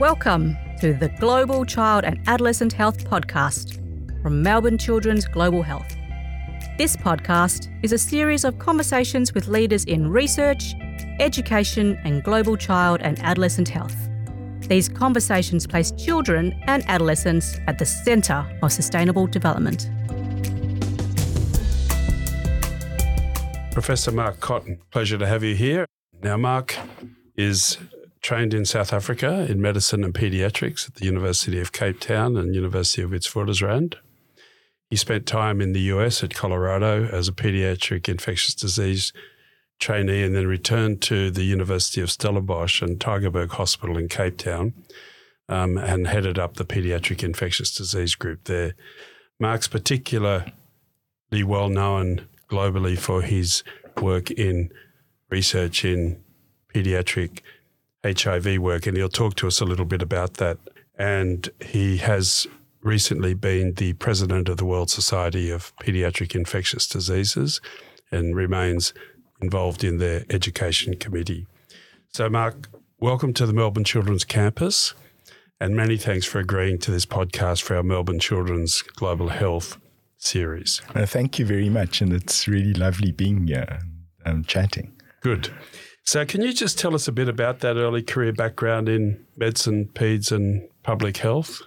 Welcome to the Global Child and Adolescent Health Podcast from Melbourne Children's Global Health. This podcast is a series of conversations with leaders in research, education, and global child and adolescent health. These conversations place children and adolescents at the centre of sustainable development. Professor Mark Cotton, pleasure to have you here. Now, Mark is trained in South Africa in medicine and pediatrics at the University of Cape Town and University of Witwatersrand. He spent time in the US at Colorado as a pediatric infectious disease trainee and then returned to the University of Stellenbosch and Tygerberg Hospital in Cape Town um, and headed up the pediatric infectious disease group there. Mark's particularly well known globally for his work in research in pediatric HIV work, and he'll talk to us a little bit about that. And he has recently been the president of the World Society of Pediatric Infectious Diseases and remains involved in their education committee. So, Mark, welcome to the Melbourne Children's Campus, and many thanks for agreeing to this podcast for our Melbourne Children's Global Health series. Uh, thank you very much, and it's really lovely being here and chatting. Good. So, can you just tell us a bit about that early career background in medicine, peds, and public health?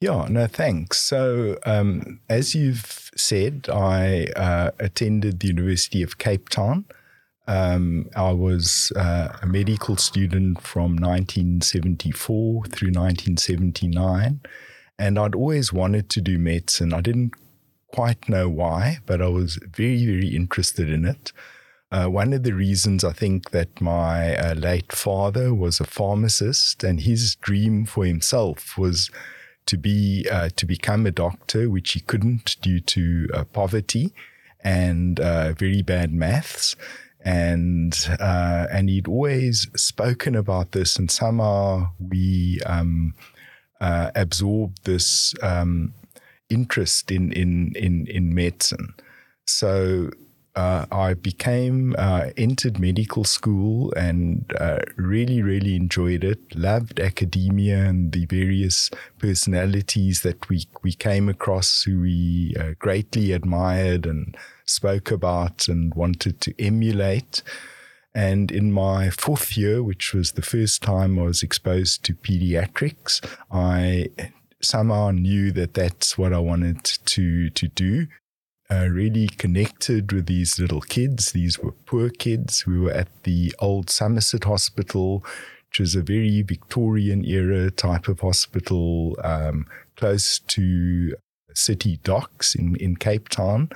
Yeah, no, thanks. So, um, as you've said, I uh, attended the University of Cape Town. Um, I was uh, a medical student from 1974 through 1979, and I'd always wanted to do medicine. I didn't quite know why, but I was very, very interested in it. Uh, one of the reasons I think that my uh, late father was a pharmacist, and his dream for himself was to be uh, to become a doctor, which he couldn't due to uh, poverty and uh, very bad maths. And uh, and he'd always spoken about this, and somehow we um, absorbed this um, interest in in in in medicine. So uh, I became uh, entered medical school and uh, really really enjoyed it. Loved academia and the various personalities that we we came across who we uh, greatly admired and spoke about and wanted to emulate. And in my fourth year, which was the first time I was exposed to pediatrics, I somehow knew that that's what I wanted to to do uh, really connected with these little kids. These were poor kids. We were at the old Somerset Hospital, which was a very Victorian era type of hospital, um, close to city docks in, in Cape Town.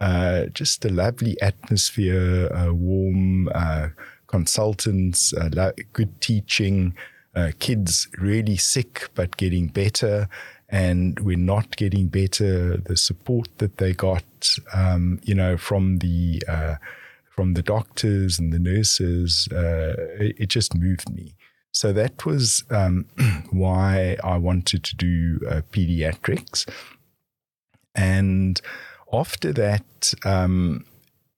Uh, just a lovely atmosphere, uh, warm uh, consultants, uh, good teaching, uh, kids really sick but getting better and we're not getting better. The support that they got, um, you know, from the uh, from the doctors and the nurses, uh, it, it, just moved me. So that was um, why I wanted to do uh, pediatrics, and after that. Um,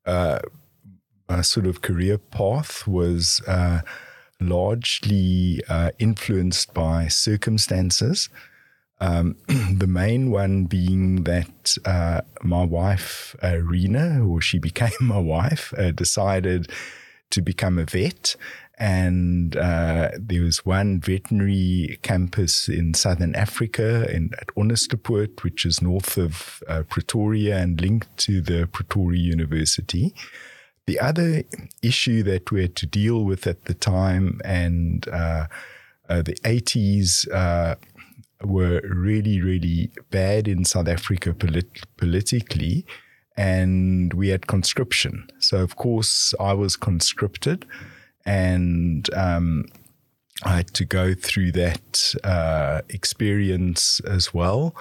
uh, a sort of career path was uh, largely uh, influenced by circumstances. Um, the main one being that uh, my wife, uh, Rena, or she became my wife, uh, decided to become a vet. And uh, there was one veterinary campus in southern Africa in, at Onderstepoort, which is north of uh, Pretoria and linked to the Pretoria University. The other issue that we had to deal with at the time and uh, the 80s were really, really bad in South Africa polit- politically, and we had conscription. So, of course, I was conscripted, and um, I had to go through that uh, experience as well.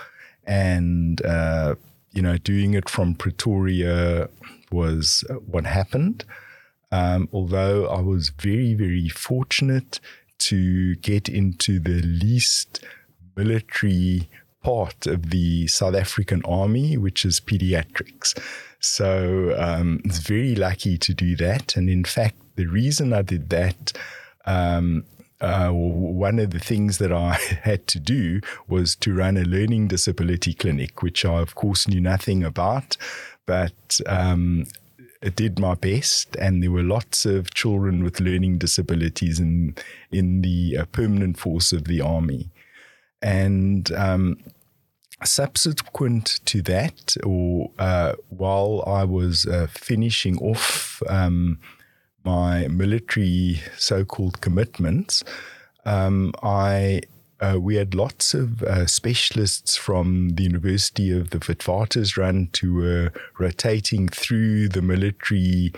And, uh, you know, doing it from Pretoria was what happened. Um, although I was very, very fortunate to get into the least military part of the South African Army, which is pediatrics. So um, it's very lucky to do that. And in fact, the reason I did that, um, uh, one of the things that I had to do was to run a learning disability clinic, which I, of course, knew nothing about, but um, did my best. And there were lots of children with learning disabilities in, in the uh, permanent force of the army. And um, subsequent to that, or uh, while I was uh, finishing off um, my military so-called commitments, um, I uh, we had lots of uh, specialists from the University of the Witwatersrand who were rotating through the military,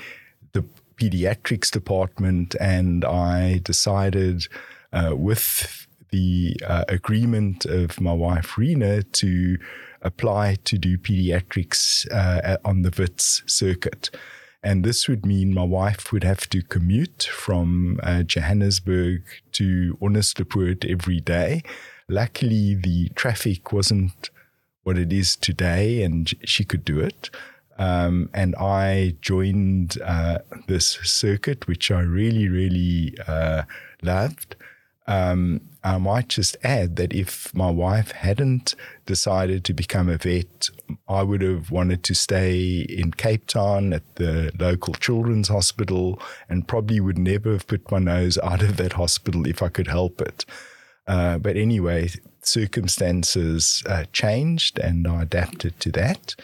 the pediatrics department, and I decided uh, with the uh, agreement of my wife Rena to apply to do pediatrics uh, on the WITS circuit. And this would mean my wife would have to commute from uh, Johannesburg to Onderstepoort every day. Luckily, the traffic wasn't what it is today, and she could do it. Um, and I joined uh, this circuit, which I really, really uh, loved. Um, I might just add that if my wife hadn't decided to become a vet, I would have wanted to stay in Cape Town at the local children's hospital and probably would never have put my nose out of that hospital if I could help it. Uh, but anyway, circumstances uh, changed and I adapted to that.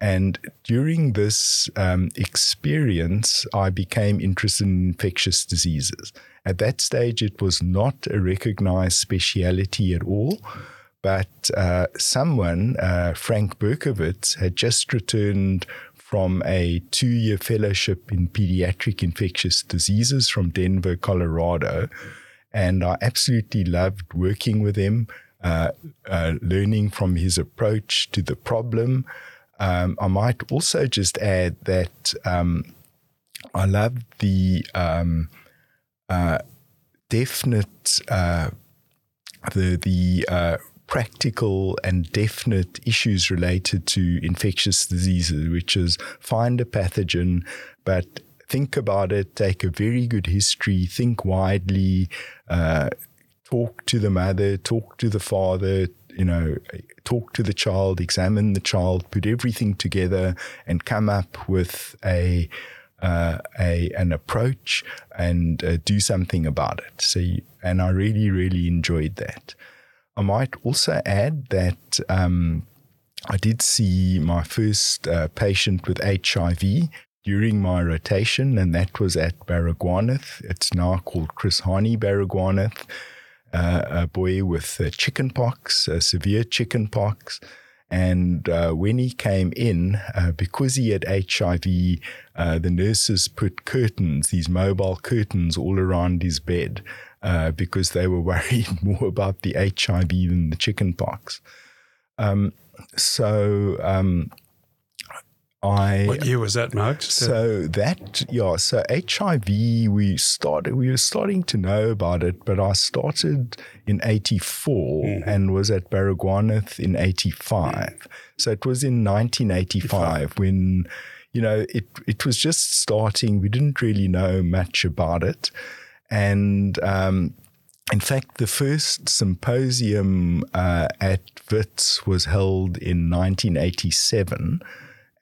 And during this um, experience, I became interested in infectious diseases. At that stage, it was not a recognized speciality at all. But uh, someone, uh, Frank Berkowitz, had just returned from a two year fellowship in pediatric infectious diseases from Denver, Colorado. And I absolutely loved working with him, uh, uh learning from his approach to the problem. Um, I might also just add that um, I love the um, uh, definite uh, the the uh, practical and definite issues related to infectious diseases, which is find a pathogen, but think about it, take a very good history, think widely, uh, talk to the mother, talk to the father, you know, talk to the child, examine the child, put everything together, and come up with a uh, a an approach and uh, do something about it. So, and I really, really enjoyed that. I might also add that um, I did see my first uh, patient with HIV during my rotation, and that was at Baragwanath. It's now called Chris Hani Baragwanath a boy with uh, chicken pox, uh, severe chicken pox. And uh, when he came in, uh, because he had HIV, uh, the nurses put curtains, these mobile curtains, all around his bed because they were worried more about the HIV than the chicken pox. Um, so um, I what year was that, Mark? So that yeah, so HIV we started we were starting to know about it, but I started in '84 mm-hmm. and was at Baragwanath in '85. Mm-hmm. So it was in 1985 when you know it it was just starting. We didn't really know much about it, and um, in fact, the first symposium uh, at WITS was held in 1987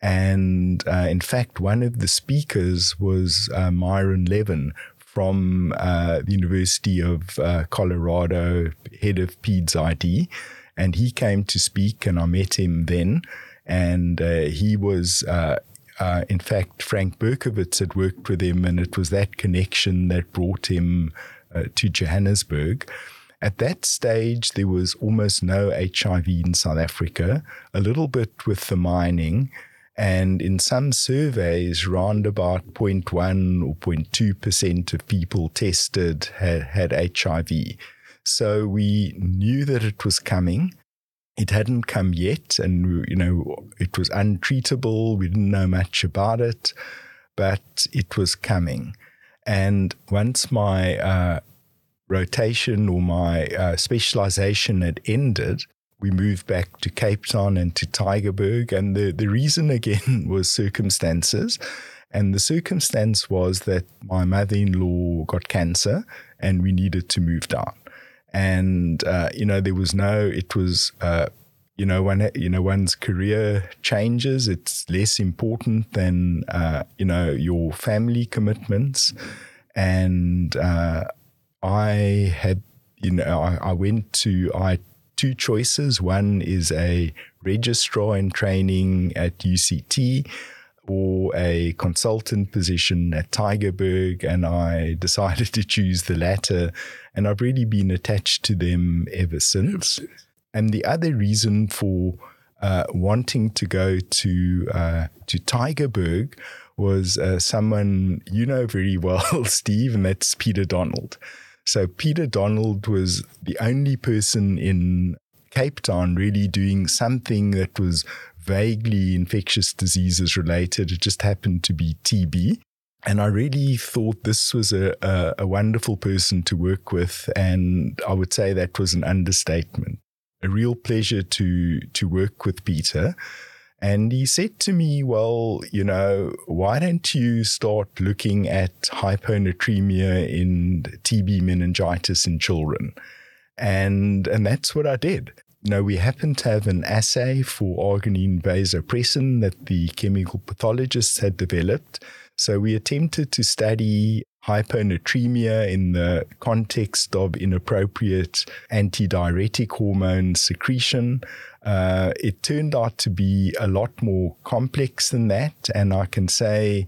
and uh, in fact, one of the speakers was uh, Myron Levin from uh, the University of uh, Colorado, head of PEDS ID. And he came to speak, and I met him then. And uh, he was, uh, in fact, Frank Berkowitz had worked with him, and it was that connection that brought him to Johannesburg. At that stage, there was almost no HIV in South Africa, a little bit with the mining. And in some surveys, around about 0.1 or 0.2% of people tested had, had HIV. So we knew that it was coming. It hadn't come yet, and you know it was untreatable. We didn't know much about it, but it was coming. And once my uh, rotation or my uh, specialization had ended, we moved back to Cape Town and to Tygerberg. And the, the reason again was circumstances. And the circumstance was that my mother in law got cancer and we needed to move down. And, uh, you know, there was no, it was, uh, you know, when, you know, one's career changes, it's less important than, uh, you know, your family commitments. And uh, I had, you know, I, I went to, I two choices. One is a registrar in training at UCT or a consultant position at Tygerberg, and I decided to choose the latter. And I've really been attached to them ever since. And the other reason for uh, wanting to go to uh, to Tygerberg was uh, someone you know very well, Steve, and that's Peter Donald. So Peter Donald was the only person in Cape Town really doing something that was vaguely infectious diseases related. It just happened to be TB. And I really thought this was a, a, a, wonderful person to work with. And I would say that was an understatement. A real pleasure to, to work with Peter. And he said to me, Well, you know, why don't you start looking at hyponatremia in TB meningitis in children? And, and that's what I did. You know, we happen to have an assay for arginine vasopressin that the chemical pathologists had developed. So we attempted to study hyponatremia in the context of inappropriate antidiuretic hormone secretion. Uh, it turned out to be a lot more complex than that. And I can say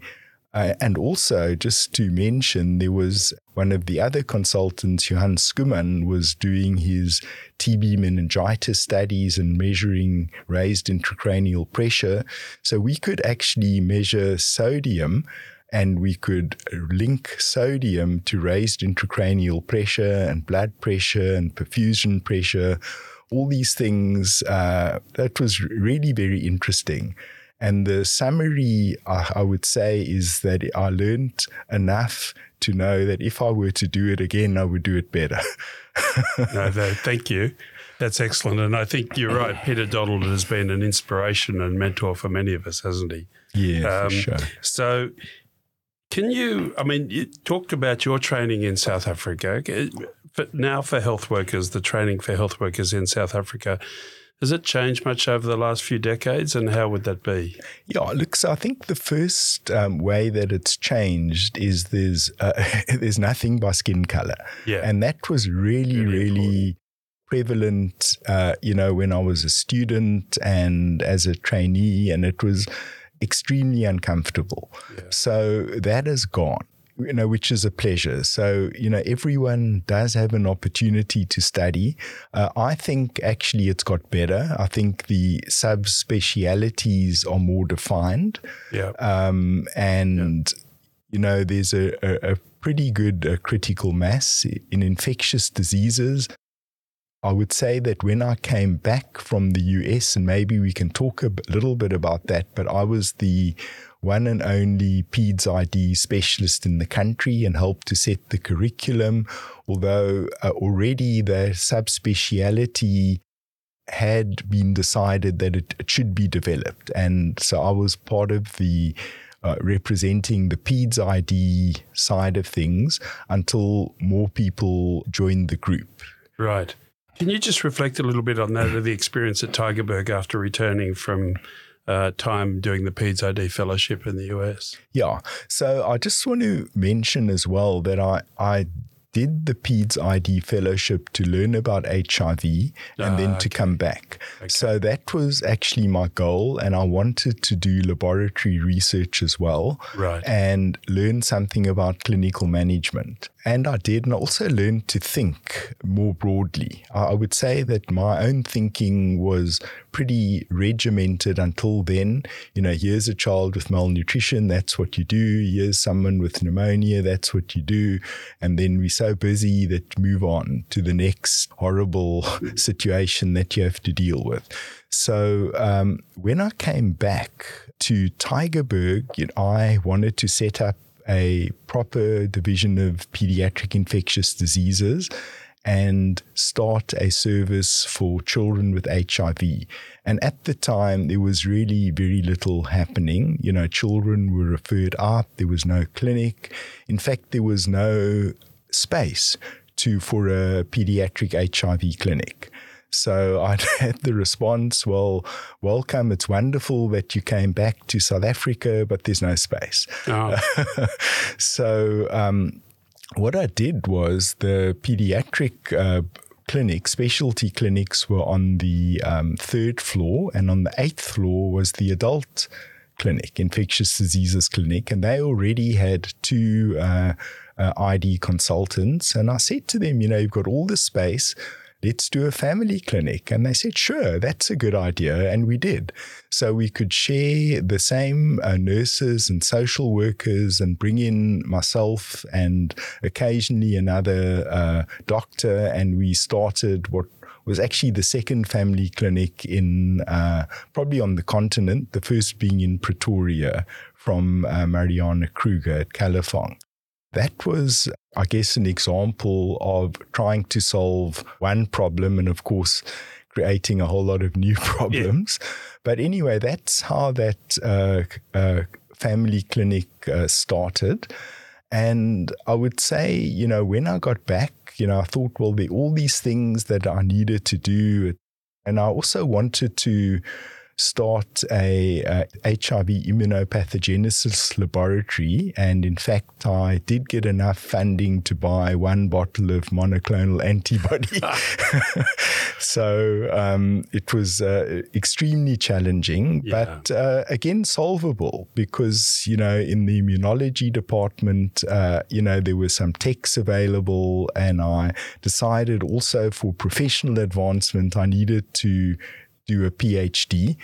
uh, and also, just to mention, there was one of the other consultants, Johan Schoeman, was doing his TB meningitis studies and measuring raised intracranial pressure. So we could actually measure sodium and we could link sodium to raised intracranial pressure and blood pressure and perfusion pressure. All these things, uh, that was really very interesting. And the summary, I, I would say, is that I learned enough to know that if I were to do it again, I would do it better. no, no, thank you. That's excellent. And I think you're right. Peter Donald has been an inspiration and mentor for many of us, hasn't he? Yeah, um, sure. So, can you, I mean, you talked about your training in South Africa. But now for health workers, the training for health workers in South Africa, has it changed much over the last few decades, and how would that be? Yeah, look, so I think the first um, way that it's changed is there's uh, there's nothing by skin color, yeah, and that was really, really, really prevalent. Uh, you know, when I was a student and as a trainee, and it was extremely uncomfortable. Yeah. So that has gone you know, which is a pleasure. So, you know, everyone does have an opportunity to study. Uh, I think actually it's got better. I think the subspecialities are more defined. Yeah. Um, and, yeah. you know, there's a, a, a pretty good uh, critical mass in infectious diseases. I would say that when I came back from the US, and maybe we can talk a little bit about that, but I was the one and only PEDS ID specialist in the country and helped to set the curriculum, although uh, already the subspeciality had been decided that it, it, should be developed. And so I was part of the uh, representing the PEDS ID side of things until more people joined the group. Right. Can you just reflect a little bit on that, the experience at Tygerberg after returning from uh, time doing the PEDS ID fellowship in the US. Yeah. So I just want to mention as well that I, I did the PEDS ID fellowship to learn about HIV and ah, then to okay. come back. Okay. So that was actually my goal. And I wanted to do laboratory research as well. Right. And learn something about clinical management. And I did, and I also learned to think more broadly. I would say that my own thinking was pretty regimented until then. You know, here's a child with malnutrition, that's what you do. Here's someone with pneumonia, that's what you do. And then we're so busy that move on to the next horrible situation that you have to deal with. So um, when I came back to Tygerberg, you know, I wanted to set up a proper division of pediatric infectious diseases and start a service for children with HIV. And at the time, there was really very little happening. You know, children were referred out, there was no clinic. In fact, there was no space to for a pediatric HIV clinic. So I'd had the response, well, welcome. It's wonderful that you came back to South Africa, but there's no space. Oh. so um, what I did was the pediatric uh, clinic, specialty clinics were on the um, third floor, and on the eighth floor was the adult clinic, infectious diseases clinic, and they already had two uh, uh, ID consultants. And I said to them, you know, you've got all this space let's do a family clinic. And they said, sure, that's a good idea. And we did. So we could share the same uh, nurses and social workers and bring in myself and occasionally another uh, doctor. And we started what was actually the second family clinic in uh, probably on the continent, the first being in Pretoria from uh, Mariana Kruger at Kalafong. That was, I guess, an example of trying to solve one problem and, of course, creating a whole lot of new problems. Yeah. But anyway, that's how that uh, uh, family clinic uh, started. And I would say, you know, when I got back, you know, I thought, well, there are all these things that I needed to do. And I also wanted to start a, a, HIV immunopathogenesis laboratory. And in fact, I did get enough funding to buy one bottle of monoclonal antibody. so um, it was uh, extremely challenging, yeah. but uh, again, solvable because, you know, in the immunology department, uh, you know, there were some techs available. And I decided also for professional advancement, I needed to do a PhD.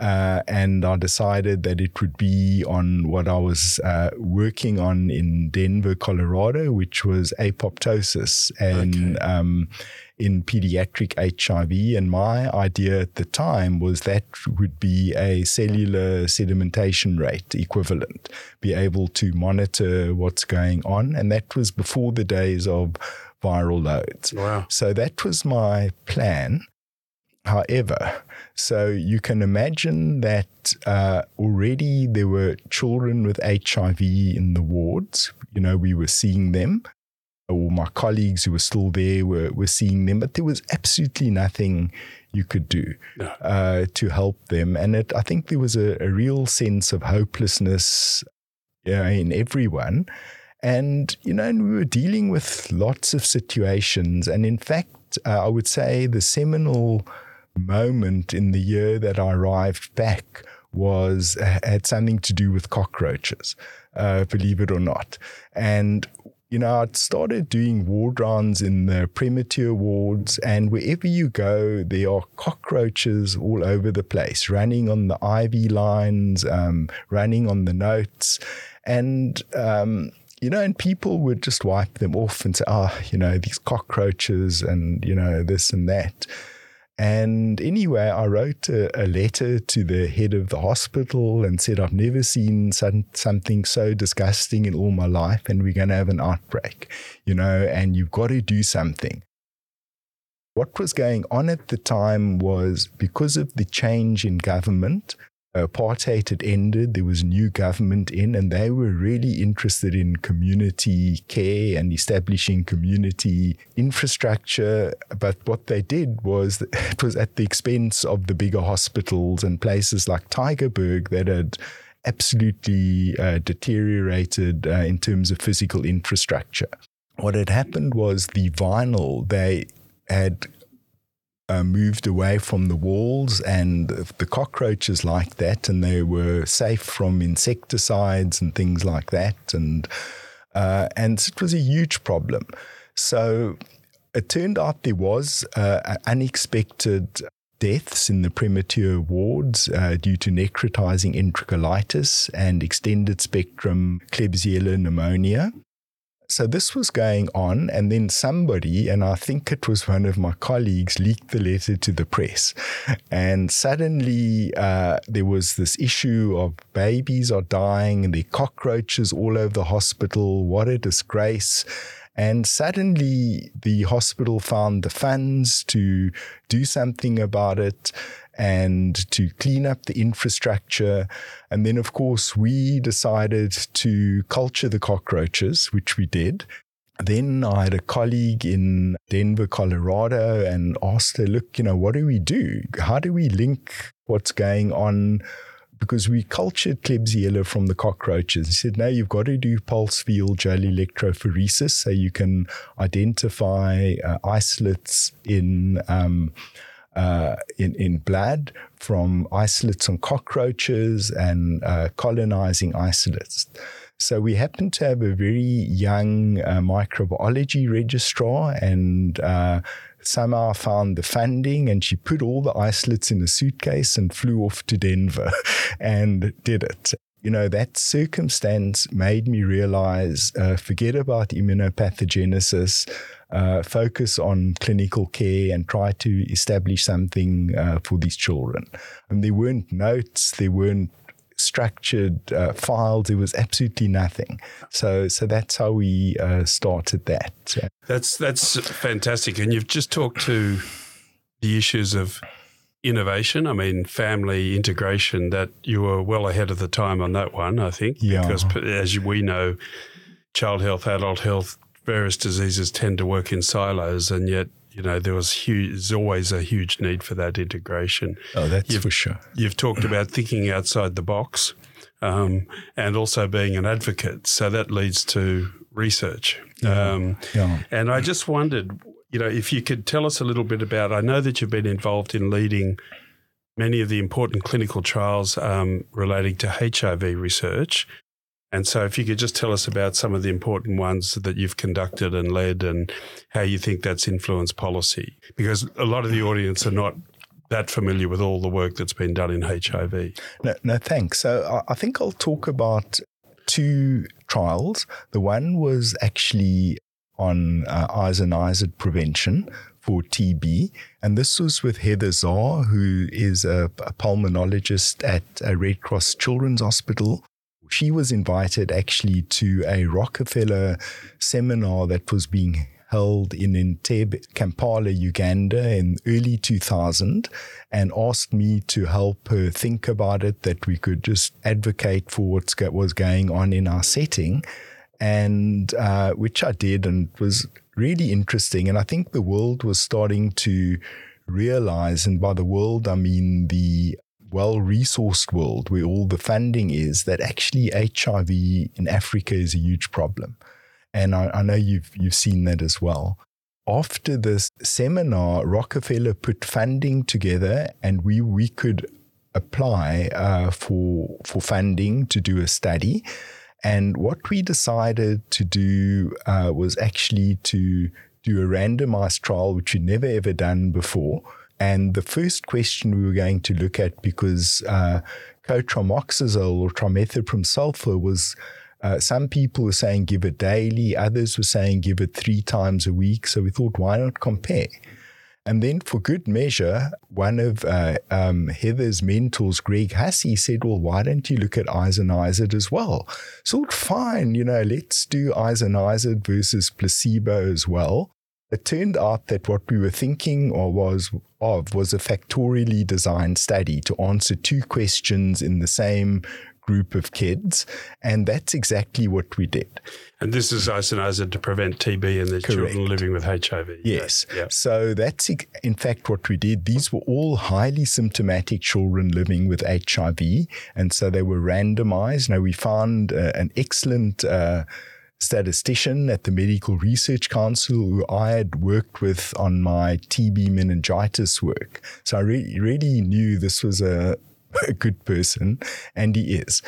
Uh, and I decided that it would be on what I was uh, working on in Denver, Colorado, which was apoptosis and okay. um, in pediatric HIV. And my idea at the time was that would be a cellular sedimentation rate equivalent, be able to monitor what's going on. And that was before the days of viral loads. Wow. So that was my plan. However, so you can imagine that uh, already there were children with HIV in the wards. You know, we were seeing them, or my colleagues who were still there were, were seeing them, but there was absolutely nothing you could do uh, to help them. And it, I think there was a, a real sense of hopelessness you know, in everyone. And, you know, and we were dealing with lots of situations. And in fact, uh, I would say the seminal moment in the year that I arrived back was had something to do with cockroaches, uh, believe it or not. And you know, I'd started doing ward rounds in the premature wards, and wherever you go, there are cockroaches all over the place, running on the IV lines, um, running on the notes, and um, you know, and people would just wipe them off and say, "Ah, oh, you know, these cockroaches," and you know, this and that. And anyway, I wrote a, a, letter to the head of the hospital and said, I've never seen some, something so disgusting in all my life, and we're going to have an outbreak, you know, and you've got to do something. What was going on at the time was because of the change in government, apartheid had ended, there was new government in, and they were really interested in community care and establishing community infrastructure. But what they did was it was at the expense of the bigger hospitals and places like Tygerberg that had absolutely uh, deteriorated uh, in terms of physical infrastructure. What had happened was the vinyl they had uh, moved away from the walls and the cockroaches like that, and they were safe from insecticides and things like that, and uh, and it was a huge problem. So it turned out there was uh, unexpected deaths in the premature wards uh, due to necrotizing enterocolitis and extended spectrum Klebsiella pneumonia. So this was going on, and then somebody, and I think it was one of my colleagues, leaked the letter to the press. And suddenly uh, there was this issue of babies are dying and there are cockroaches all over the hospital. What a disgrace. And suddenly the hospital found the funds to do something about it and to clean up the infrastructure. And then, of course, we decided to culture the cockroaches, which we did. then I had a colleague in Denver, Colorado, and asked her, look, you know, what do we do? How do we link what's going on? Because we cultured Klebsiella from the cockroaches. He said, now you've got to do pulse field gel electrophoresis so you can identify uh, isolates in. Um, uh, in, in blood from isolates on cockroaches and uh, colonizing isolates. So we happen to have a very young uh, microbiology registrar and uh, somehow found the funding and she put all the isolates in a suitcase and flew off to Denver and did it. You know, that circumstance made me realize uh, forget about immunopathogenesis, uh, focus on clinical care and try to establish something uh, for these children. And there weren't notes, there weren't structured uh, files. It was absolutely nothing. So, so that's how we uh, started that. That's that's fantastic. And you've just talked to the issues of innovation. I mean, family integration. That you were well ahead of the time on that one. I think, yeah. because as we know, child health, adult health, various diseases tend to work in silos, and yet you know, there was huge, there's always a huge need for that integration. Oh, that's you've, for sure. You've talked about thinking outside the box um, and also being an advocate. So that leads to research. Yeah. Um, yeah. And I just wondered, you know, if you could tell us a little bit about, I know that you've been involved in leading many of the important clinical trials um, relating to HIV research. And so, if you could just tell us about some of the important ones that you've conducted and led, and how you think that's influenced policy, because a lot of the audience are not that familiar with all the work that's been done in HIV. No, no thanks. So, I think I'll talk about two trials. The one was actually on uh, isoniazid prevention for TB. And this was with Heather Zar, who is a, a pulmonologist at a Red Cross Children's Hospital she was invited actually to a Rockefeller seminar that was being held in Entebbe, Kampala, Uganda in early 2000 and asked me to help her think about it, that we could just advocate for what was going on in our setting. And uh, which I did and was really interesting. And I think the world was starting to realize, and by the world, I mean the well resourced world where all the funding is that actually HIV in Africa is a huge problem. And I, I know you've you've seen that as well. After this seminar, Rockefeller put funding together, and we we could apply uh, for for funding to do a study. And what we decided to do uh, was actually to do a randomized trial, which we'd never ever done before, and the first question we were going to look at, because uh, cotrimoxazole or trimethoprim sulfa was uh, some people were saying give it daily, others were saying give it three times a week. So we thought, why not compare? And then, for good measure, one of uh, um, Heather's mentors, Greg Hussey, said, Well, why don't you look at isoniazid as well? So, fine, you know, let's do isoniazid versus placebo as well. It turned out that what we were thinking or was of was a factorially designed study to answer two questions in the same group of kids. And that's exactly what we did. And this is isoniazid to prevent TB in the Correct. children living with HIV. Yes. Yeah. So that's in fact what we did. These were all highly symptomatic children living with HIV. And so they were randomized. Now we found uh, an excellent uh, statistician at the Medical Research Council who I had worked with on my TB meningitis work. So I really, really knew this was a, a good person, and he is.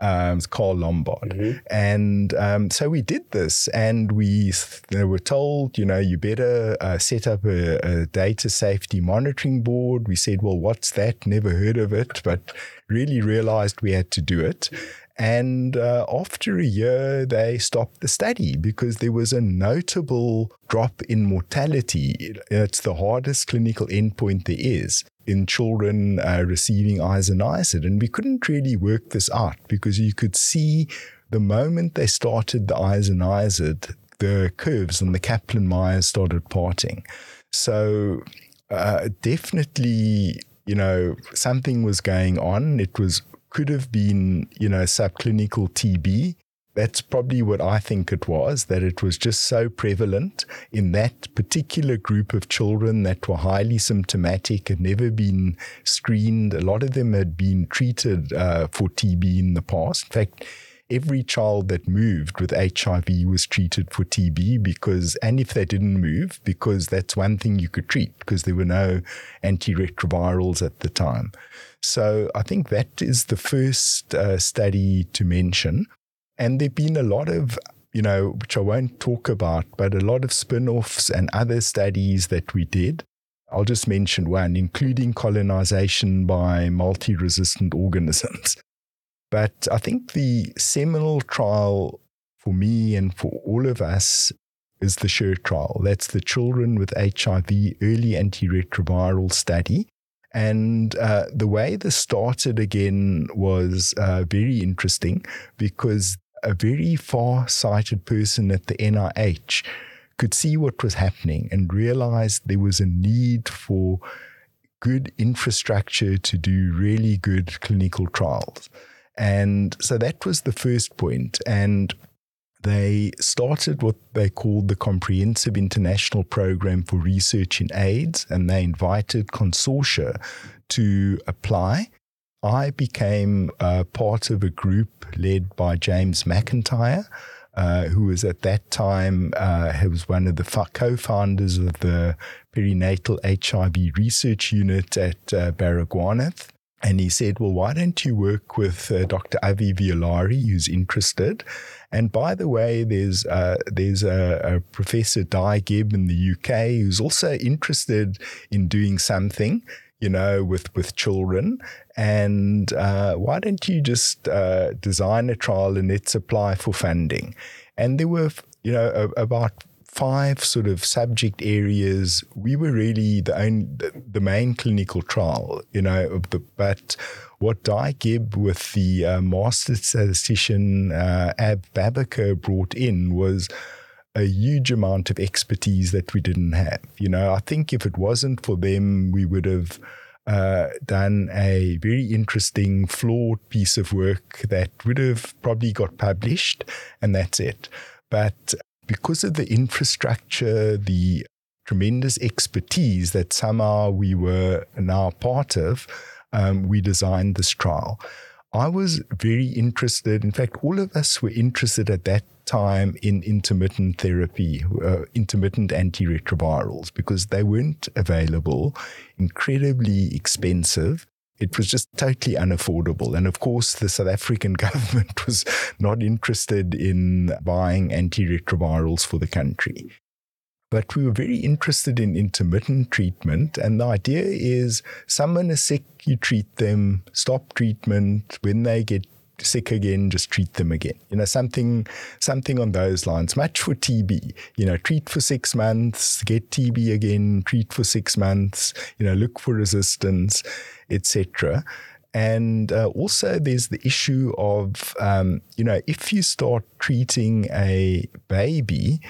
Um, it's Carl Lombard. Mm-hmm. And um, so we did this, and we were told, you know, you better uh, set up a, a, data safety monitoring board. We said, well, what's that? Never heard of it, but really realized we had to do it. And uh, after a year, they stopped the study because there was a notable drop in mortality. It's the hardest clinical endpoint there is in children uh, receiving isoniazid. And we couldn't really work this out because you could see the moment they started the isoniazid, the curves and the Kaplan Meier started parting. So, uh, definitely, you know, something was going on. It was could have been, you know, subclinical TB. That's probably what I think it was that it was just so prevalent in that particular group of children that were highly symptomatic, had never been screened. A lot of them had been treated uh, for TB in the past. In fact, every child that moved with HIV was treated for TB because, and if they didn't move, because that's one thing you could treat because there were no antiretrovirals at the time. So I think that is the first uh, study to mention. And there have been a lot of you know, which I won't talk about, but a lot of spin offs and other studies that we did. I'll just mention one, including colonization by multi resistant organisms. But I think the seminal trial for me and for all of us is the CHER trial. That's the Children with HIV Early Antiretroviral Study. And uh, the way this started again was uh, very interesting because a very far sighted person at the NIH could see what was happening and realized there was a need for good infrastructure to do really good clinical trials. And so that was the first point. And they started what they called the Comprehensive International Program for Research in AIDS, and they invited consortia to apply. I became uh, part of a group led by James McIntyre, uh, who was at that time uh, was one of the co-founders of the perinatal HIV research unit at uh, Baragwanath. And he said, Well, why don't you work with uh, Dr. Avy Violari, who's interested? And by the way, there's uh, there's a, a, Professor Di Gibb in the UK who's also interested in doing something, you know, with, with children. And uh, why don't you just uh, design a trial and let's apply for funding? And there were, you know, about five sort of subject areas. We were really the only, the main clinical trial, you know, the, but what Di Gibb with the uh, master statistician uh, Ab Babiker brought in was a huge amount of expertise that we didn't have. You know, I think if it wasn't for them, we would have uh, done a very interesting, flawed piece of work that would have probably got published, and that's it. But because of the infrastructure, the tremendous expertise that somehow we were now part of, um, we designed this trial. I was very interested. In fact, all of us were interested at that time in intermittent therapy, uh, intermittent antiretrovirals, because they weren't available, incredibly expensive, it was just totally unaffordable. And of course, the South African government was not interested in buying antiretrovirals for the country. But we were very interested in intermittent treatment. And the idea is someone is sick, you treat them, stop treatment. When they get sick again, just treat them again. You know, something something on those lines. Much for TB. You know, treat for six months, get TB again, treat for six months, you know, look for resistance, etc. And uh, also, there's the issue of, um, you know, if you start treating a baby,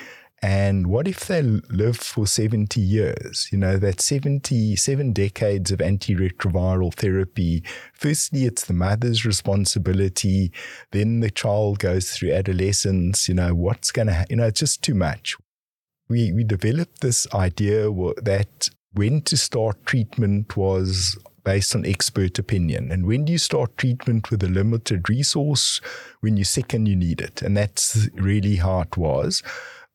and what if they live for 70 years? You know, that 77 decades of antiretroviral therapy. Firstly, it's the mother's responsibility. Then the child goes through adolescence. You know, what's going to, you know, it's just too much. We, we developed this idea that when to start treatment was based on expert opinion. And when do you start treatment with a limited resource? When you're sick and you need it. And that's really how it was.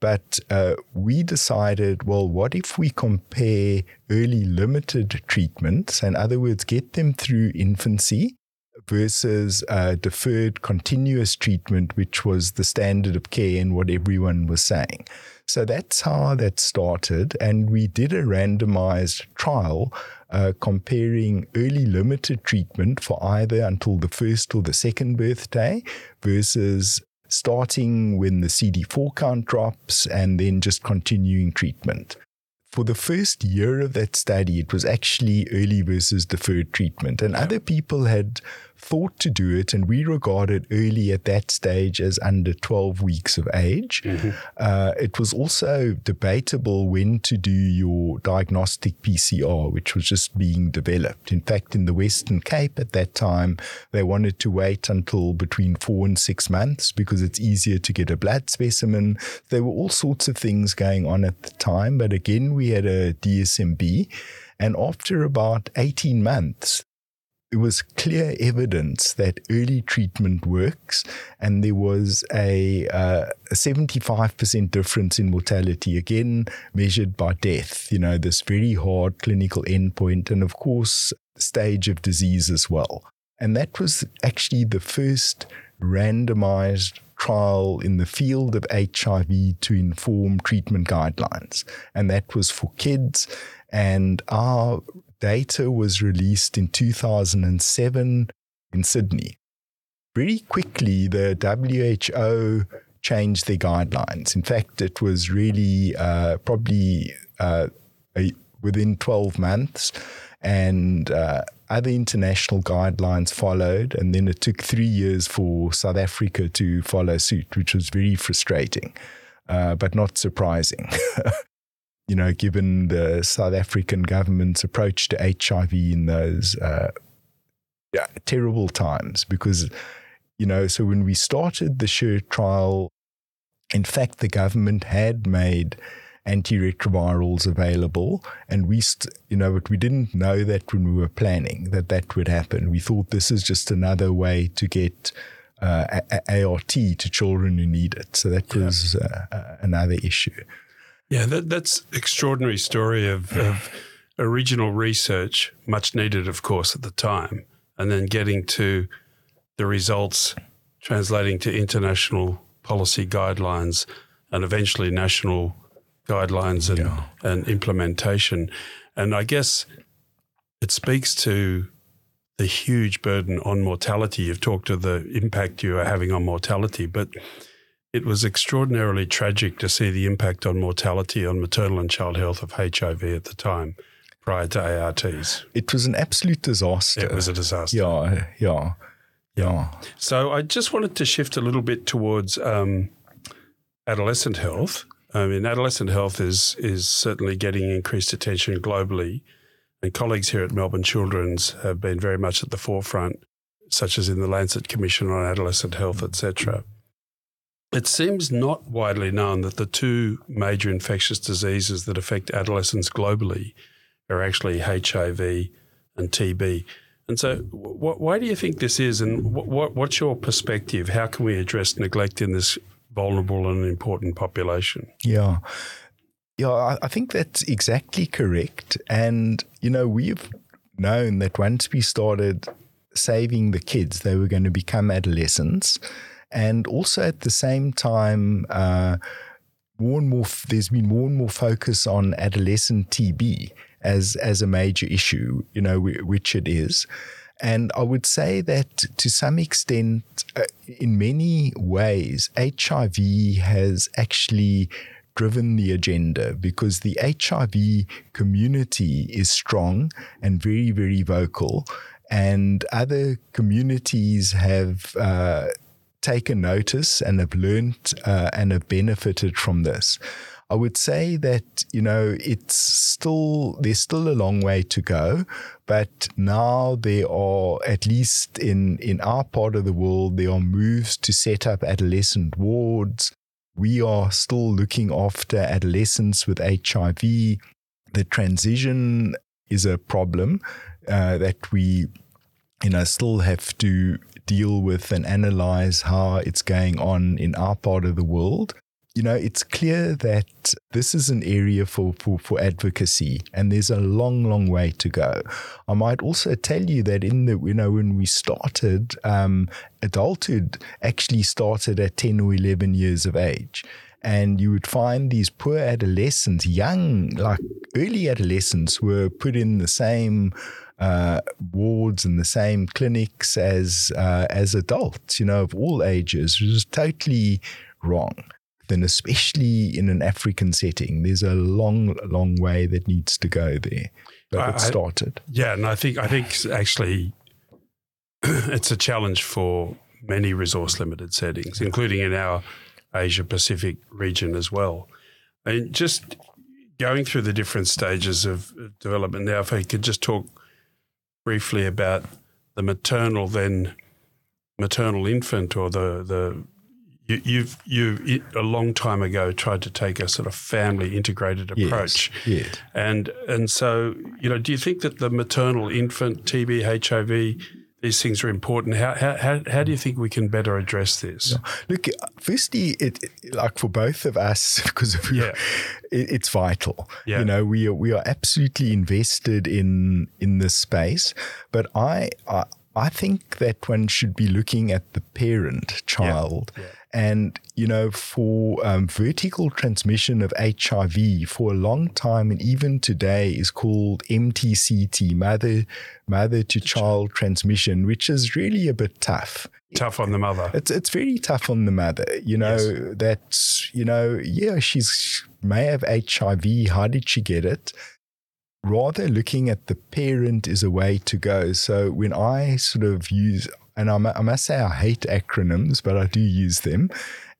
But uh, we decided, well, what if we compare early limited treatments, in other words, get them through infancy versus uh, deferred continuous treatment, which was the standard of care and what everyone was saying. So that's how that started. And we did a randomized trial uh, comparing early limited treatment for either until the first or the second birthday versus starting when the CD4 count drops and then just continuing treatment. For the first year of that study, it was actually early versus deferred treatment. And other people had thought to do it, and we regarded early at that stage as under 12 weeks of age. Mm-hmm. Uh, it was also debatable when to do your diagnostic PCR, which was just being developed. In fact, in the Western Cape at that time, they wanted to wait until between four and six months because it's easier to get a blood specimen. There were all sorts of things going on at the time, but again, we had a DSMB. And after about 18 months, it was clear evidence that early treatment works, and there was a, uh, a 75% difference in mortality, again measured by death, you know, this very hard clinical endpoint, and of course, stage of disease as well. And that was actually the first randomized trial in the field of HIV to inform treatment guidelines. And that was for kids. And our data was released in 2007 in Sydney. Very quickly, the WHO changed their guidelines. In fact, it was really uh, probably uh, a, within 12 months, and uh, other international guidelines followed. And then it took three years for South Africa to follow suit, which was very frustrating, uh, but not surprising. you know, given the South African government's approach to HIV in those uh, yeah, terrible times. Because, you know, so when we started the CHER trial, in fact, the government had made antiretrovirals available, and we, st- you know, but we didn't know that when we were planning that that would happen. We thought this is just another way to get. Uh, a- ART to children who need it. So that yeah. was uh, another issue. Yeah, that, that's extraordinary story of, hmm. of original research, much needed, of course, at the time, and then getting to the results translating to international policy guidelines and eventually national guidelines and, yeah. and implementation. And I guess it speaks to the huge burden on mortality. You've talked to the impact you are having on mortality, but it was extraordinarily tragic to see the impact on mortality on maternal and child health of HIV at the time prior to ARTs. It was an absolute disaster. It was a disaster. Yeah, yeah, yeah. So I just wanted to shift a little bit towards um, adolescent health. I mean, adolescent health is is certainly getting increased attention globally, and colleagues here at Melbourne Children's have been very much at the forefront, such as in the Lancet Commission on Adolescent Health, etc. It seems not widely known that the two major infectious diseases that affect adolescents globally are actually HIV and TB. And so, why do you think this is, and what's your perspective? How can we address neglect in this vulnerable and important population? Yeah. Yeah, I think that's exactly correct. And, you know, we've known that once we started saving the kids, they were going to become adolescents and also at the same time, uh, more and more there's been more and more focus on adolescent TB as as a major issue, you know, which it is. And I would say that to some extent, uh, in many ways, HIV has actually driven the agenda because the HIV community is strong and very, very vocal. And other communities have uh, taken notice and have learned uh, and have benefited from this. I would say that, you know, it's still, there's still a long way to go, but now there are, at least in, in our part of the world, there are moves to set up adolescent wards. We are still looking after adolescents with HIV. The transition is a problem uh, that we, you know, still have to deal with and analyze how it's going on in our part of the world. You know, it's clear that this is an area for, for, for advocacy and there's a long, long way to go. I might also tell you that in the, you know, when we started, um, adulthood actually started at 10 or 11 years of age and you would find these poor adolescents, young, like early adolescents, were put in the same uh, wards and the same clinics as uh, as adults, you know, of all ages, which is totally wrong. Then, especially in an African setting, there's a long, long way that needs to go there. But it started. Yeah, and I think I think actually it's a challenge for many resource limited settings, including in our Asia Pacific region as well. And just going through the different stages of development now, if I could just talk briefly about the maternal, then maternal infant, or the the you, you've you a long time ago tried to take a sort of family integrated approach, yes, yes. and and so you know, do you think that the maternal infant TB HIV these things are important. How, how, how, do you think we can better address this? Yeah. Look, firstly, it, like for both of us, because of, yeah. It, it's vital. Yeah. You know, we are, we are absolutely invested in in this space. But I, I I think that one should be looking at the parent child. Yeah. And, you know, for um, vertical transmission of HIV for a long time and even today is called MTCT, mother, mother to child transmission, which is really a bit tough. Tough on the mother. It's, it's very tough on the mother. You know, yes. that, you know, yeah, she's may have HIV. How did she get it? Rather looking at the parent is a way to go. So when I sort of use, and I, must say I hate acronyms, but I do use them.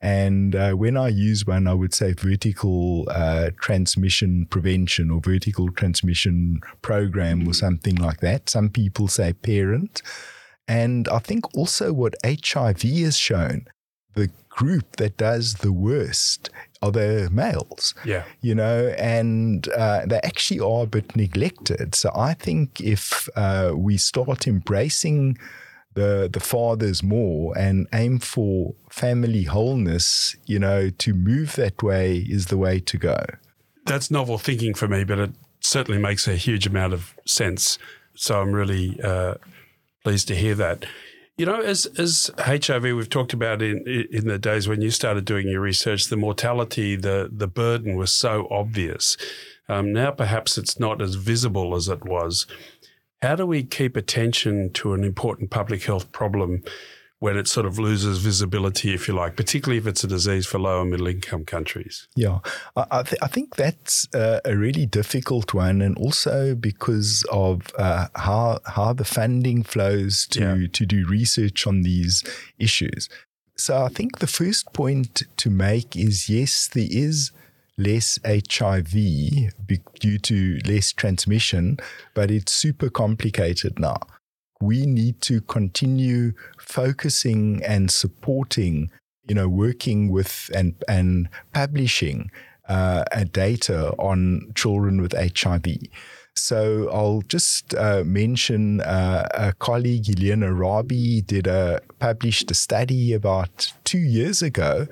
And uh, when I use one, I would say vertical uh, transmission prevention or vertical transmission program or something like that. Some people say parent. And I think also what HIV has shown, the group that does the worst are the males. Yeah. You know, and uh, they actually are a bit neglected. So I think if uh, we start embracing the the fathers more and aim for family wholeness, you know, to move that way is the way to go. That's novel thinking for me, but it certainly makes a huge amount of sense. So I'm really uh, pleased to hear that. You know, as as HIV, we've talked about in in the days when you started doing your research, the mortality, the the burden was so obvious. Um, now, perhaps it's not as visible as it was. How do we keep attention to an important public health problem when it sort of loses visibility, if you like, particularly if it's a disease for low and middle income countries? Yeah, I, th- I think that's uh, a really difficult one, and also because of uh, how how the funding flows to yeah. to do research on these issues. So I think the first point to make is yes, there is less HIV due to less transmission, but it's super complicated now. We need to continue focusing and supporting, you know, working with and, and publishing uh, data on children with HIV. So I'll just uh, mention uh, a colleague, Helena Rabie, did a published a study about two years ago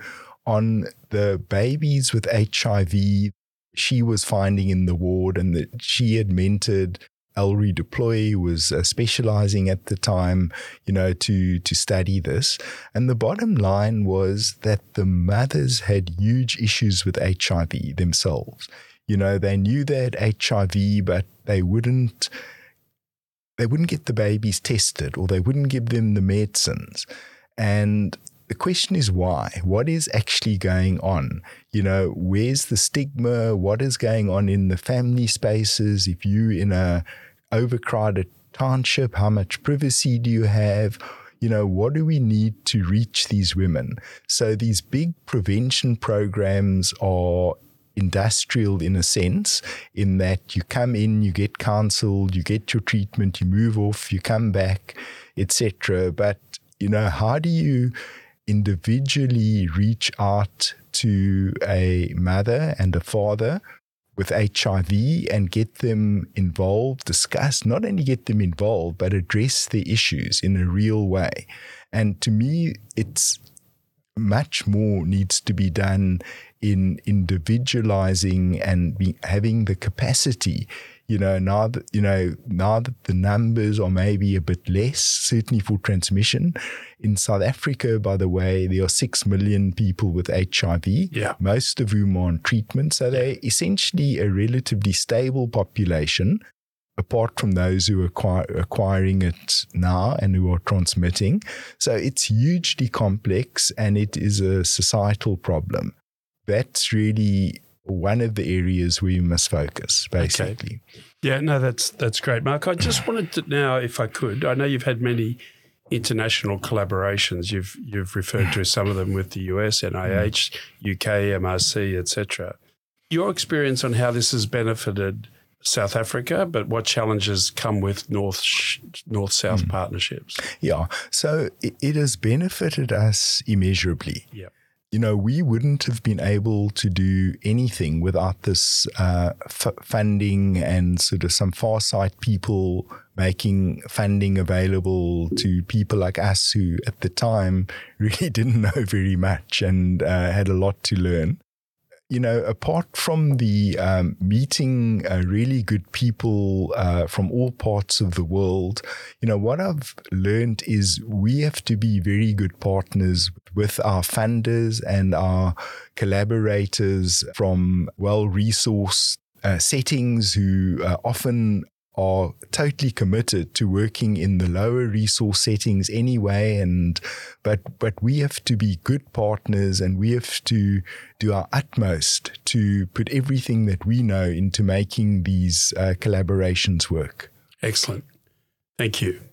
on the babies with HIV she was finding in the ward and that she had mentored Ellery Deploy was uh, specializing at the time, you know, to to study this. And the bottom line was that the mothers had huge issues with HIV themselves. You know, they knew they had HIV, but they wouldn't they wouldn't get the babies tested or they wouldn't give them the medicines. And the question is why? What is actually going on? You know, where's the stigma? What is going on in the family spaces? If you in a overcrowded township, how much privacy do you have? You know, what do we need to reach these women? So these big prevention programs are industrial in a sense, in that you come in, you get counseled, you get your treatment, you move off, you come back, etc. But you know, how do you individually reach out to a mother and a father with HIV and get them involved, discuss, not only get them involved, but address the issues in a real way. And to me, it's much more needs to be done in individualizing and be, having the capacity you know, now that, you know, now that the numbers are maybe a bit less, certainly for transmission. In South Africa, by the way, there are 6 million people with HIV, yeah. most of whom are on treatment. So they're essentially a relatively stable population, apart from those who are acquiring it now and who are transmitting. So it's hugely complex and it is a societal problem. That's really one of the areas we must focus, basically. Okay. Yeah, no, that's that's great, Mark. I just wanted to now, if I could, I know you've had many international collaborations. You've you've referred to some of them with the US, NIH, UK, MRC, etc. Your experience on how this has benefited South Africa, but what challenges come with north north south mm. partnerships? Yeah, so it, it, has benefited us immeasurably. Yeah. You know, we wouldn't have been able to do anything without this uh, f- funding and sort of some farsight people making funding available to people like us who at the time really didn't know very much and uh, had a lot to learn you know, apart from the um, meeting uh, really good people uh, from all parts of the world, you know, what I've learned is we have to be very good partners with our funders and our collaborators from well resourced uh, settings who uh, often are totally committed to working in the lower resource settings anyway and but but we have to be good partners and we have to do our utmost to put everything that we know into making these uh, collaborations work. Excellent. Thank you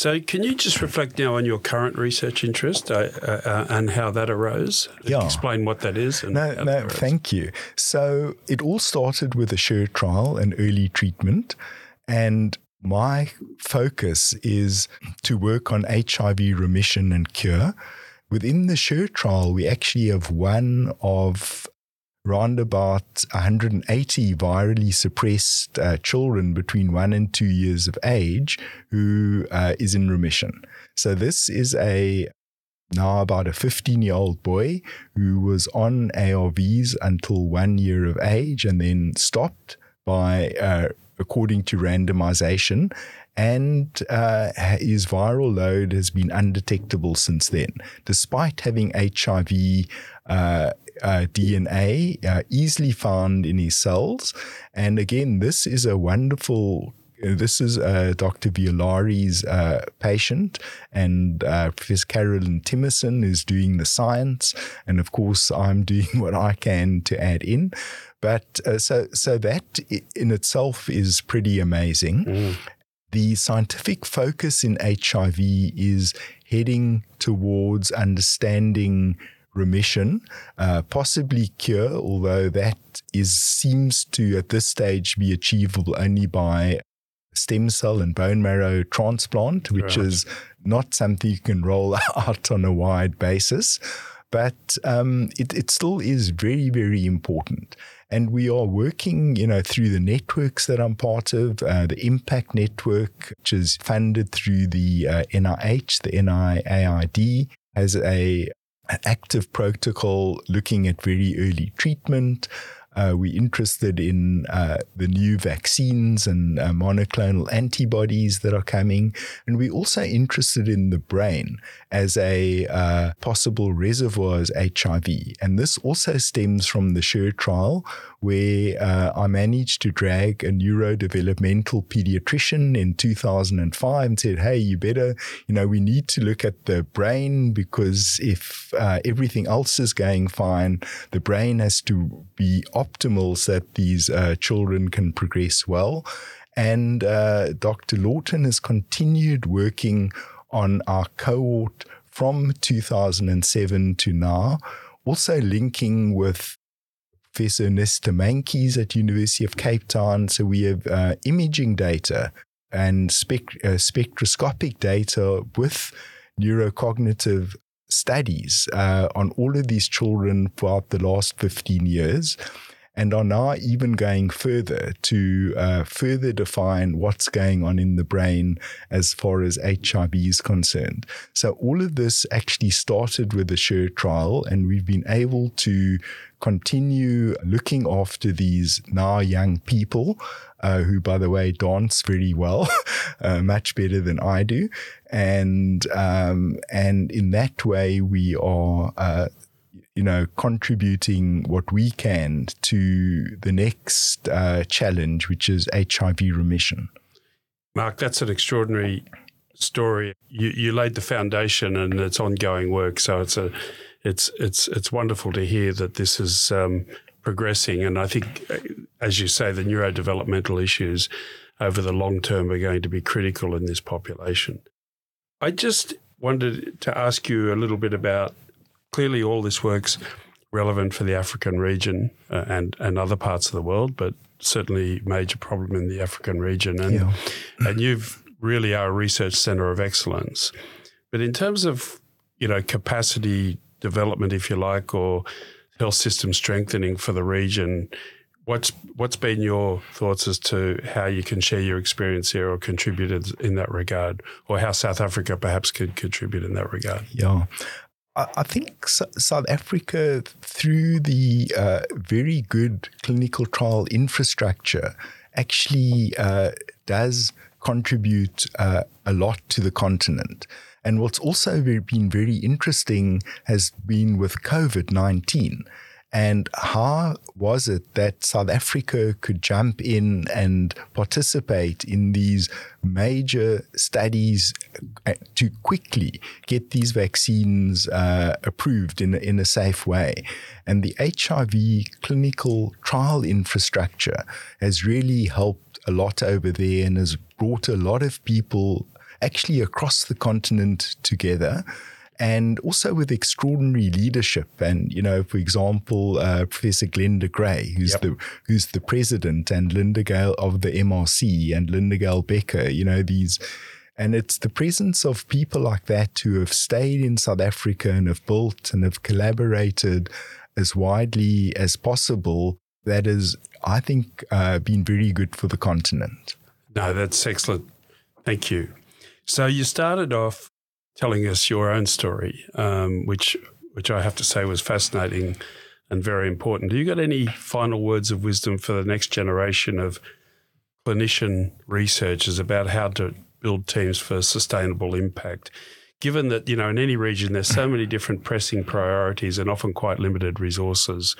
so, can you just reflect now on your current research interest uh, uh, uh and how that arose? Yeah. Explain what that is. no, no, thank you. So, it all started with a CHER trial and early treatment. And my focus is to work on HIV remission and cure. Within the CHER trial, we actually have one of around about 180 virally suppressed uh, children between one and two years of age who uh, is in remission. So this is a now about a 15 year old boy who was on ARVs until one year of age and then stopped by uh, according to randomization and uh, his viral load has been undetectable since then, despite having HIV uh, uh, DNA uh, easily found in his cells. And again, this is a wonderful. Uh, this is uh, Dr. Violari's patient, and Professor Caroline Tiemessen is doing the science, and of course, I'm doing what I can to add in. But so, so that in itself is pretty amazing. Mm. The scientific focus in HIV is heading towards understanding remission, uh, possibly cure, although that is seems to at this stage be achievable only by stem cell and bone marrow transplant, which right. is not something you can roll out on a wide basis. But um, it, it still is very, very important. And we are working, you know, through the networks that I'm part of, uh, the IMPAACT Network, which is funded through the uh, NIH, the NIAID, has a active protocol looking at very early treatment. Uh, we're interested in uh, the new vaccines and uh, monoclonal antibodies that are coming. And we're also interested in the brain as a uh, possible reservoir as HIV. And this also stems from the CHER trial, where uh, I managed to drag a neurodevelopmental pediatrician in 2005 and said, hey, you better, you know, we need to look at the brain because if uh, everything else is going fine, the brain has to be optimal so that these uh, children can progress well. And uh, Dr. Laughton has continued working on our cohort from 2007 to now, also linking with Professor Ernesta Meintjes at University of Cape Town. So we have uh, imaging data and spect- uh, spectroscopic data with neurocognitive studies uh, on all of these children throughout the last 15 years and are now even going further to uh, further define what's going on in the brain as far as HIV is concerned. So all of this actually started with the CHER trial, and we've been able to continue looking after these now young people. Uh, who, by the way, dance very well, uh, much better than I do, and um, and in that way we are uh, you know, contributing what we can to the next uh, challenge, which is HIV remission. Mark, that's an extraordinary story. You, you laid the foundation, and it's ongoing work. So it's a, it's it's it's wonderful to hear that this is um, progressing. And I think, uh, as you say, the neurodevelopmental issues over the long term are going to be critical in this population. I just wanted to ask you a little bit about clearly all this work's relevant for the African region uh, and, and other parts of the world, but certainly major problem in the African region. And, Yeah. and you've really are a research center of excellence. But in terms of, you know, capacity development, if you like, or health system strengthening for the region, what's what's been your thoughts as to how you can share your experience here or contribute in- in that regard, or how South Africa perhaps could contribute in that regard? Yeah. I think South Africa, through the uh, very good clinical trial infrastructure, actually uh, does contribute uh, a lot to the continent. And what's also been very interesting has been with COVID 19. And how was it that South Africa could jump in and participate in these major studies uh, to quickly get these vaccines uh, approved in in a safe way? And the HIV clinical trial infrastructure has really helped a lot over there and has brought a lot of people actually across the continent together and also with extraordinary leadership. And you know, for example, uh, Professor Glenda Gray, who's Yep. the who's the president, and Linda-Gail of the MRC, and Linda-Gail Bekker. You know these. And it's the presence of people like that who have stayed in South Africa and have built and have collaborated as widely as possible that has, I think, uh, been very good for the continent. No, that's excellent. Thank you. So you started off telling us your own story, um, which which I have to say was fascinating and very important. Do you got any final words of wisdom for the next generation of clinician researchers about how to build teams for sustainable impact? Given that you know in any region there's so many different pressing priorities and often quite limited resources,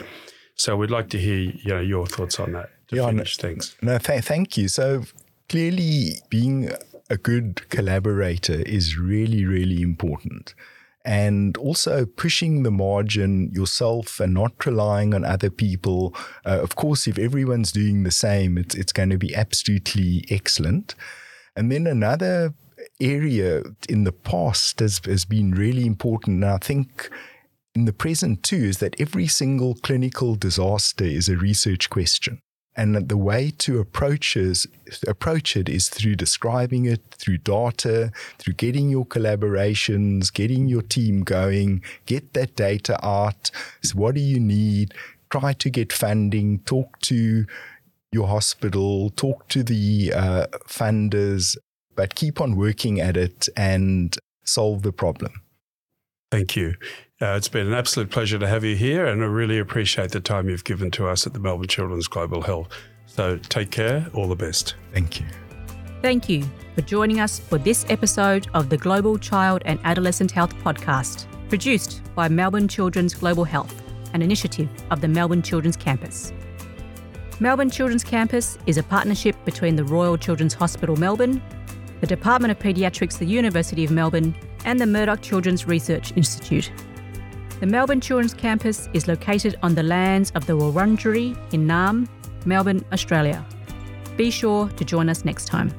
so we'd like to hear you know your thoughts on that to Yeah, no- finish things. No, th- thank you. So clearly, being a good collaborator is really, really important. And also pushing the margin yourself and not relying on other people. Uh, of course, if everyone's doing the same, it's, it's going to be absolutely excellent. And then another area in the past has, has been really important. And I think in the present too is that every single clinical disaster is a research question. And the way to approach is approach it is through describing it, through data, through getting your collaborations, getting your team going, get that data out. So what do you need? Try to get funding, talk to your hospital, talk to the uh, funders, but keep on working at it and solve the problem. Thank you. Uh, it's been an absolute pleasure to have you here, and I really appreciate the time you've given to us at the Melbourne Children's Global Health. So take care. All the best. Thank you. Thank you for joining us for this episode of the Global Child and Adolescent Health Podcast, produced by Melbourne Children's Global Health, an initiative of the Melbourne Children's Campus. Melbourne Children's Campus is a partnership between the Royal Children's Hospital Melbourne, the Department of Paediatrics, the University of Melbourne, and the Murdoch Children's Research Institute. The Melbourne Children's Campus is located on the lands of the Wurundjeri in Naarm, Melbourne, Australia. Be sure to join us next time.